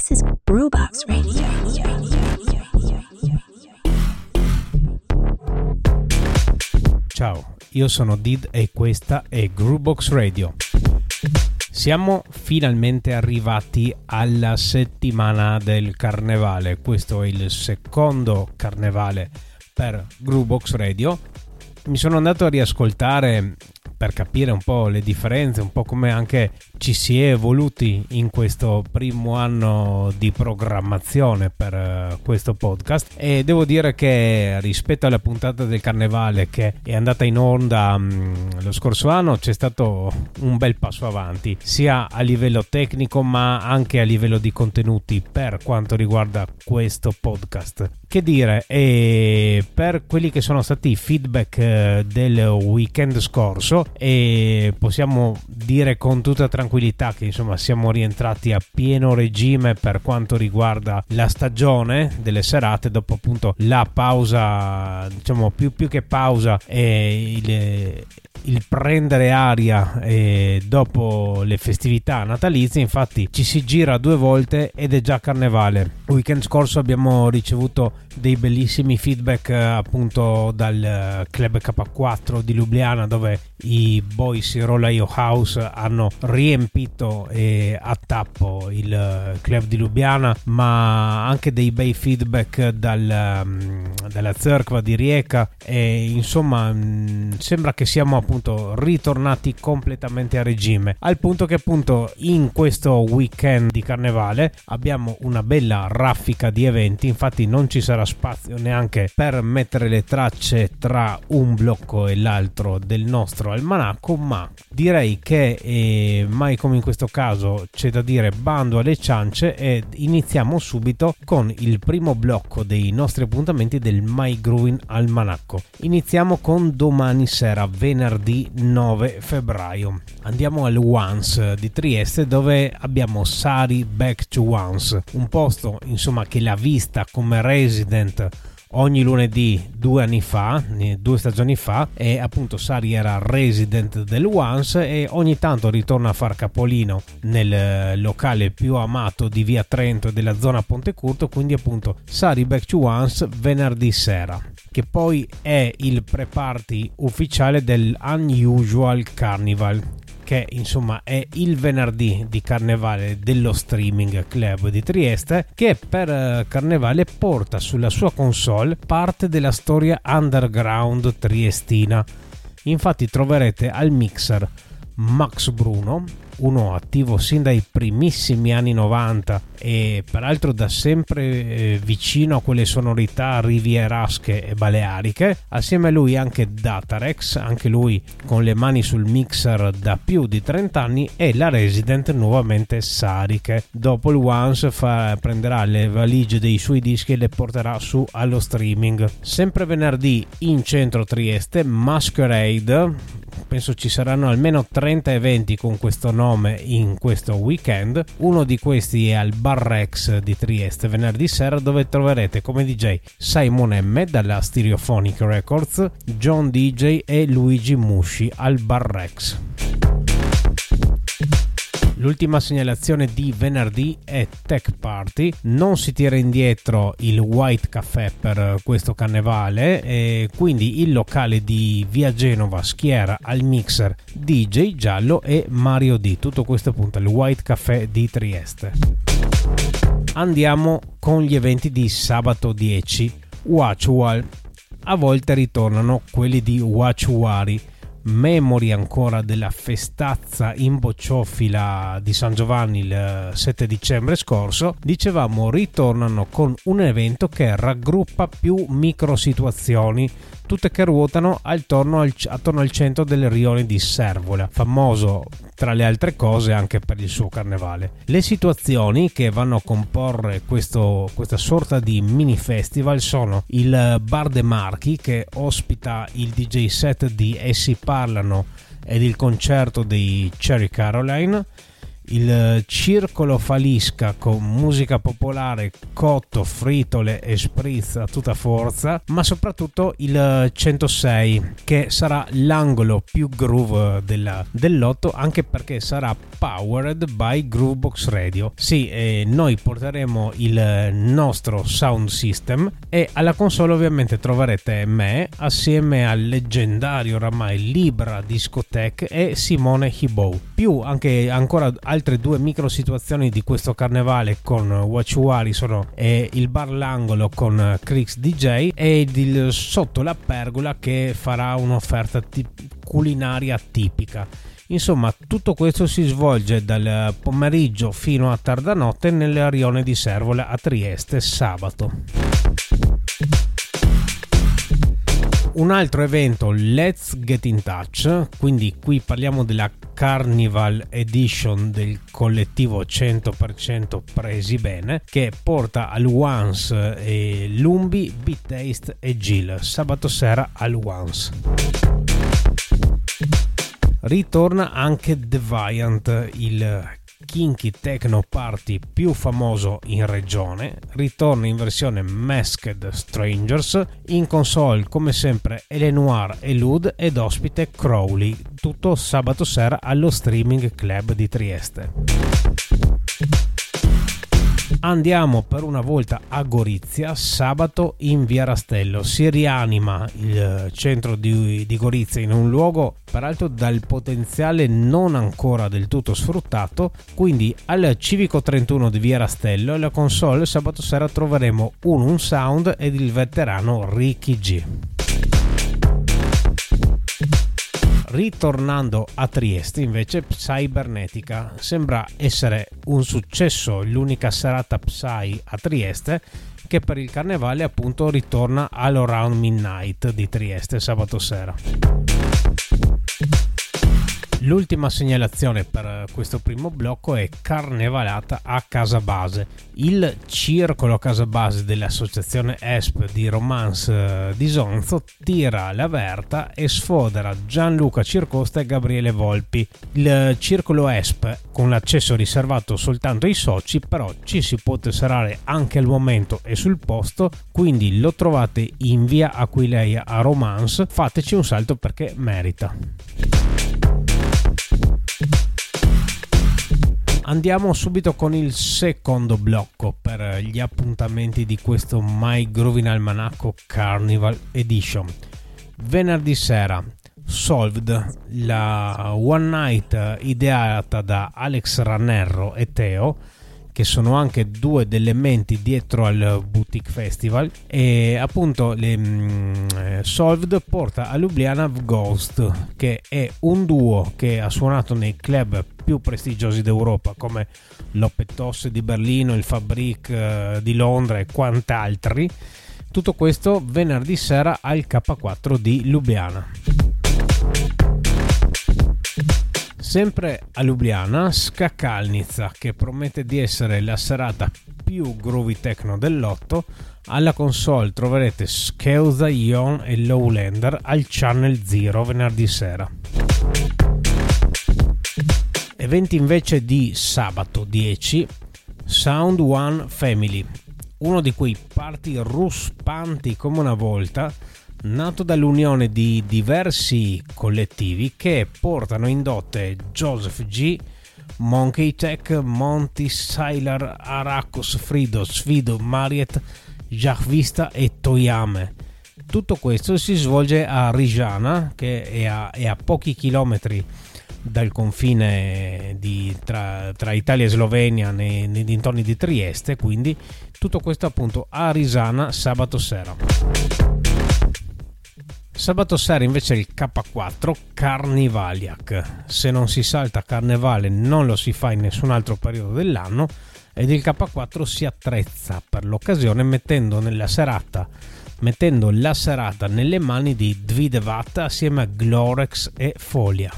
This is Brewbox Radio. Ciao, io sono Did e questa è Groovebox Radio. Siamo finalmente arrivati alla settimana del carnevale. Questo è il secondo carnevale per Groovebox Radio. Mi sono andato a riascoltare per capire un po' le differenze, un po' come anche ci si è evoluti in questo primo anno di programmazione per uh, questo podcast. E devo dire che rispetto alla puntata del carnevale che è andata in onda um, lo scorso anno c'è stato un bel passo avanti sia a livello tecnico ma anche a livello di contenuti per quanto riguarda questo podcast. Che dire e per quelli che sono stati i feedback uh, del weekend scorso e possiamo dire con tutta tranquillità che insomma siamo rientrati a pieno regime per quanto riguarda la stagione delle serate. Dopo appunto la pausa diciamo più, più che pausa e il, il prendere aria e dopo le festività natalizie infatti ci si gira due volte ed è già carnevale. Il weekend scorso abbiamo ricevuto dei bellissimi feedback appunto dal club K4 di Ljubljana dove i boys Rolaio House hanno riempito eh, a tappo il club di Ljubljana ma anche dei bei feedback dal, um, dalla Zerkva di Rijeka. E insomma mh, sembra che siamo appunto ritornati completamente a regime al punto che appunto in questo weekend di carnevale abbiamo una bella raffica di eventi. Infatti non ci sarà spazio neanche per mettere le tracce tra un blocco e l'altro del nostro almanacco ma direi che eh, mai come in questo caso c'è da dire bando alle ciance e iniziamo subito con il primo blocco dei nostri appuntamenti del My Growing Almanacco. Iniziamo con domani sera venerdì 9 febbraio. Andiamo al Once di Trieste dove abbiamo Sari Back to Once un posto insomma che l'ha vista come resident ogni lunedì due anni fa, due stagioni fa, e appunto Sari era resident del Once e ogni tanto ritorna a far capolino nel locale più amato di via Trento e della zona Ponte Curto, quindi appunto Sari Back to Once venerdì sera che poi è il pre-party ufficiale del Unusual Carnival che insomma è il venerdì di carnevale dello streaming club di Trieste che per carnevale porta sulla sua console parte della storia underground triestina. Infatti troverete al mixer Max Bruno uno attivo sin dai primissimi anni 90 e peraltro da sempre eh, vicino a quelle sonorità rivierasche e baleariche. Assieme a lui anche Datarex, anche lui con le mani sul mixer da più di 30 anni e la Resident nuovamente Sari che dopo il Once fa, prenderà le valigie dei suoi dischi e le porterà su allo streaming. Sempre venerdì in centro Trieste Masquerade penso ci saranno almeno 30 eventi con questo nome in questo weekend. Uno di questi è al Bar Rex di Trieste venerdì sera dove troverete come DJ Simon M dalla Stereophonic Records, John DJ e Luigi Musci al Bar Rex. L'ultima segnalazione di venerdì è Tech Party. Non si tira indietro il White Café per questo carnevale e quindi il locale di Via Genova schiera al mixer DJ Giallo e Mario D. Tutto questo appunto al White Café di Trieste. Andiamo con gli eventi di sabato 10. Watchwall. A volte ritornano quelli di Watchwari memori ancora della festazza in bocciofila di San Giovanni il 7 dicembre scorso, dicevamo ritornano con un evento che raggruppa più micro situazioni tutte che ruotano attorno al, attorno al centro del rione di Servola, famoso tra le altre cose anche per il suo carnevale. Le situazioni che vanno a comporre questo, questa sorta di mini festival sono il Bar de Marchi che ospita il DJ set di Essi Parlano ed il concerto dei Cherry Caroline, il circolo Falisca con musica popolare, cotto, fritole e spritz a tutta forza, ma soprattutto il 106 che sarà l'angolo più groove della, dell'otto anche perché sarà powered by Groovebox Radio. Sì, eh, noi porteremo il nostro sound system e alla console ovviamente troverete me assieme al leggendario oramai Libra Discotech e Simone Hibou. Più anche ancora altre due micro situazioni di questo carnevale con Watchuari sono il bar L'Angolo con Crix DJ e il Sotto la Pergola che farà un'offerta t- culinaria tipica. Insomma, tutto questo si svolge dal pomeriggio fino a tarda notte nel rione di Servola a Trieste sabato. Un altro evento, Let's Get in Touch, quindi qui parliamo della Carnival Edition del collettivo 100% Presi Bene, che porta al Once e Lumbi, Beat Taste e Jill, sabato sera al Once. Ritorna anche Deviant, il kinky techno party più famoso in regione, ritorna in versione Masked Strangers, in console come sempre Elenoir e Lud ed ospite Crowley, tutto sabato sera allo Streaming Club di Trieste. Andiamo per una volta a Gorizia, sabato in via Rastello. Si rianima il centro di, di, Gorizia in un luogo peraltro dal potenziale non ancora del tutto sfruttato. Quindi al Civico 31 di via Rastello la console sabato sera troveremo un, un sound ed il veterano Ricky G. ritornando a Trieste invece Cybernetica sembra essere un successo l'unica serata Psy a Trieste che per il carnevale appunto ritorna all'Around Midnight di Trieste sabato sera L'ultima segnalazione per questo primo blocco è Carnevalata a Casa Base. Il circolo Casa Base dell'associazione ESP di Romance eh, di Sonzo tira la verta e sfodera Gianluca Circosta e Gabriele Volpi. Il circolo ESP con l'accesso riservato soltanto ai soci, però ci si può tesserare anche al momento e sul posto, quindi lo trovate in via Aquileia a Romance. Fateci un salto perché merita. Andiamo subito con il secondo blocco per gli appuntamenti di questo My Groovin Almanacco Carnival Edition. Venerdì sera Solved, la one night ideata da Alex Ranerro e Teo che sono anche due delle menti dietro al Boutique Festival. E appunto le, mm, eh, Solved porta a Ljubljana Ghost che è un duo che ha suonato nei club più prestigiosi d'Europa come l'Opettos di Berlino, il Fabric eh, di Londra e quant'altri. Tutto questo venerdì sera al K4 di Ljubljana Sempre a Ljubljana, Skakalnica, che promette di essere la serata più groovy techno dell'otto, alla console troverete Skeuza, Ion e Lowlander al Channel Zero venerdì sera. Eventi invece di sabato 10, Sound One Family, uno di quei party ruspanti come una volta nato dall'unione di diversi collettivi che portano in dote Joseph G, Monkey Tech, Monty, Sylar, Aracos, Frido, Sfido, Mariet, Jacques Vista e Toyame. Tutto questo si svolge a Rijana, che è a, è a pochi chilometri dal confine di, tra, tra, Italia e Slovenia nei, nei, dintorni di Trieste, quindi tutto questo appunto a Risana sabato sera. Sabato sera invece il K4 Carnivaliac. Se non si salta Carnevale non lo si fa in nessun altro periodo dell'anno ed il K4 si attrezza per l'occasione mettendo serata mettendo la serata nelle mani di Dvidevat assieme a Glorex e Folia.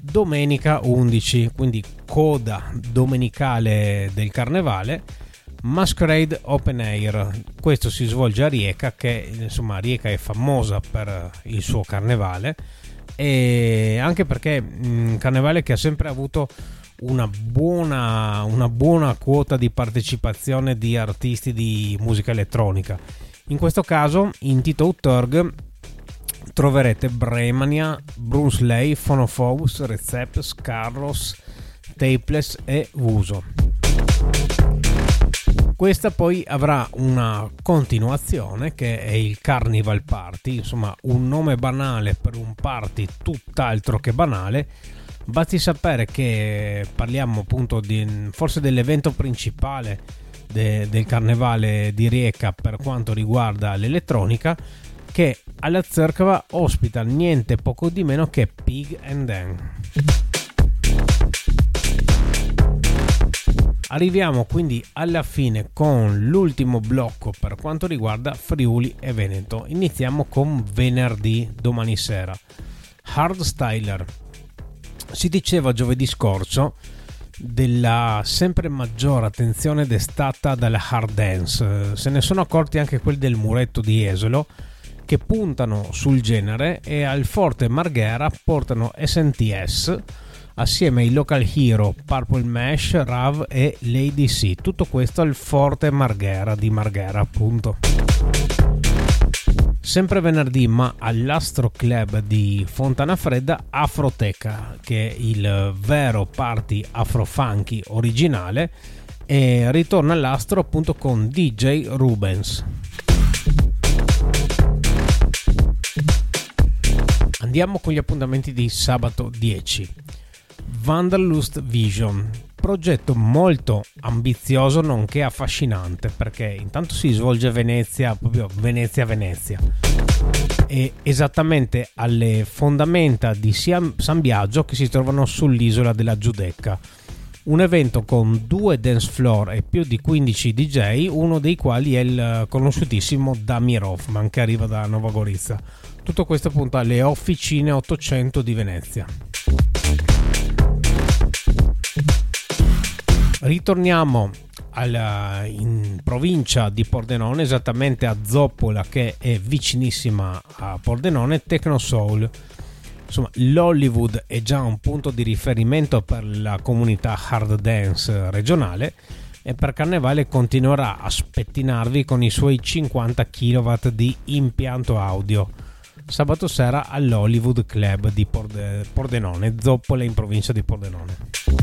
Domenica 11, quindi coda domenicale del carnevale Masquerade Open Air. Questo si svolge a Rieca, che insomma Rieca è famosa per il suo carnevale e anche perché mh, Carnevale che ha sempre avuto una buona, una buona quota di partecipazione di artisti di musica elettronica. In questo caso in Tito Utterg troverete Bremania, Bruce Lay, Phonophobus, Recept, Carlos, Tapeless e Vuso. Questa poi avrà una continuazione che è il Carnival Party, insomma un nome banale per un party tutt'altro che banale. Basti sapere che parliamo appunto di, forse dell'evento principale de, del carnevale di Rieca per quanto riguarda l'elettronica che alla Zerkava ospita niente poco di meno che Pig and Dan. Arriviamo quindi alla fine con l'ultimo blocco per quanto riguarda Friuli e Veneto. Iniziamo con venerdì, domani sera. Hardstyler. Si diceva giovedì scorso della sempre maggiore attenzione destata dalla hard dance. Se ne sono accorti anche quelli del muretto di Esolo che puntano sul genere e al Forte Marghera portano SNTS assieme ai local hero Purple Mesh, Rav e Lady C. Tutto questo al Forte Marghera di Marghera, appunto. Sempre venerdì, ma all'Astro Club di Fontana Fredda, Afroteca, che è il vero party afro-funky originale, e ritorna all'Astro appunto con DJ Rubens. Andiamo con gli appuntamenti di sabato 10. Wanderlust Vision, progetto molto ambizioso nonché affascinante perché intanto si svolge a Venezia, proprio Venezia-Venezia e esattamente alle fondamenta di San Biagio che si trovano sull'isola della Giudecca. Un evento con due dance floor e più di 15 DJ, uno dei quali è il conosciutissimo Damir Hoffman che arriva da Nova Gorizia. Tutto questo appunto alle Officine 800 di Venezia. Ritorniamo alla, in provincia di Pordenone, esattamente a Zoppola che è vicinissima a Pordenone, Techno Soul. Insomma, l'Hollywood è già un punto di riferimento per la comunità hard dance regionale e per Carnevale continuerà a spettinarvi con i suoi 50 kW di impianto audio. Sabato sera all'Hollywood Club di Pordenone, Zoppola in provincia di Pordenone.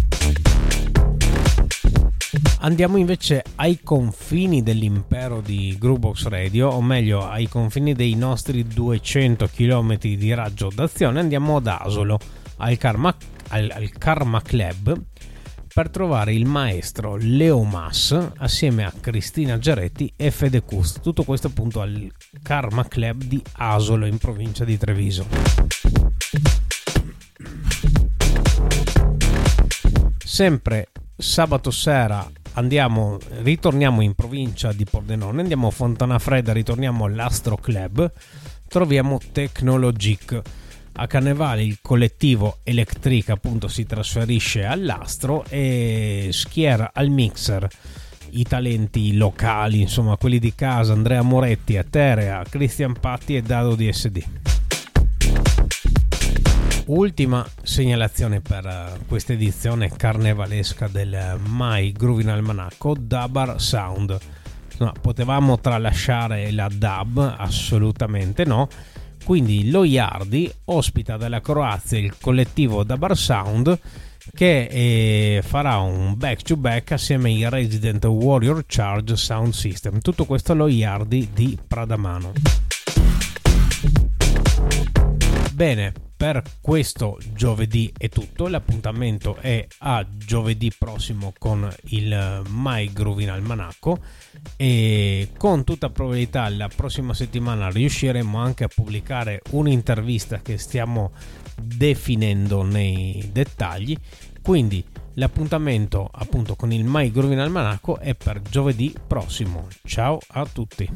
Andiamo invece ai confini dell'impero di Groovebox Radio, o meglio ai confini dei nostri 200 km di raggio d'azione. Andiamo ad Asolo, al Karma, al, al Karma Club, per trovare il maestro Leo Mass assieme a Cristina Giaretti e Fede Cust. Tutto questo appunto al Karma Club di Asolo in provincia di Treviso. Sempre sabato sera andiamo, ritorniamo in provincia di Pordenone, andiamo a Fontana Fredda, ritorniamo all'Astro Club, troviamo Technologic. A Carnevale il collettivo Electric appunto si trasferisce all'Astro e schiera al mixer i talenti locali, insomma quelli di casa, Andrea Moretti, Aterea, Cristian Patti e Dado DSD. Ultima segnalazione per uh, questa edizione carnevalesca del My Groovin Almanacco, Dabar Sound. No, potevamo tralasciare la dub? Assolutamente no. Quindi lo Yardi ospita dalla Croazia il collettivo Dabar Sound che eh, farà un back to back assieme ai Resident Warrior Charge Sound System. Tutto questo lo Yardi di Pradamano. Bene, per questo giovedì è tutto. L'appuntamento è a giovedì prossimo con il My Groove in Almanacco e con tutta probabilità la prossima settimana riusciremo anche a pubblicare un'intervista che stiamo definendo nei dettagli. Quindi l'appuntamento appunto con il My Groove in Almanacco è per giovedì prossimo. Ciao a tutti.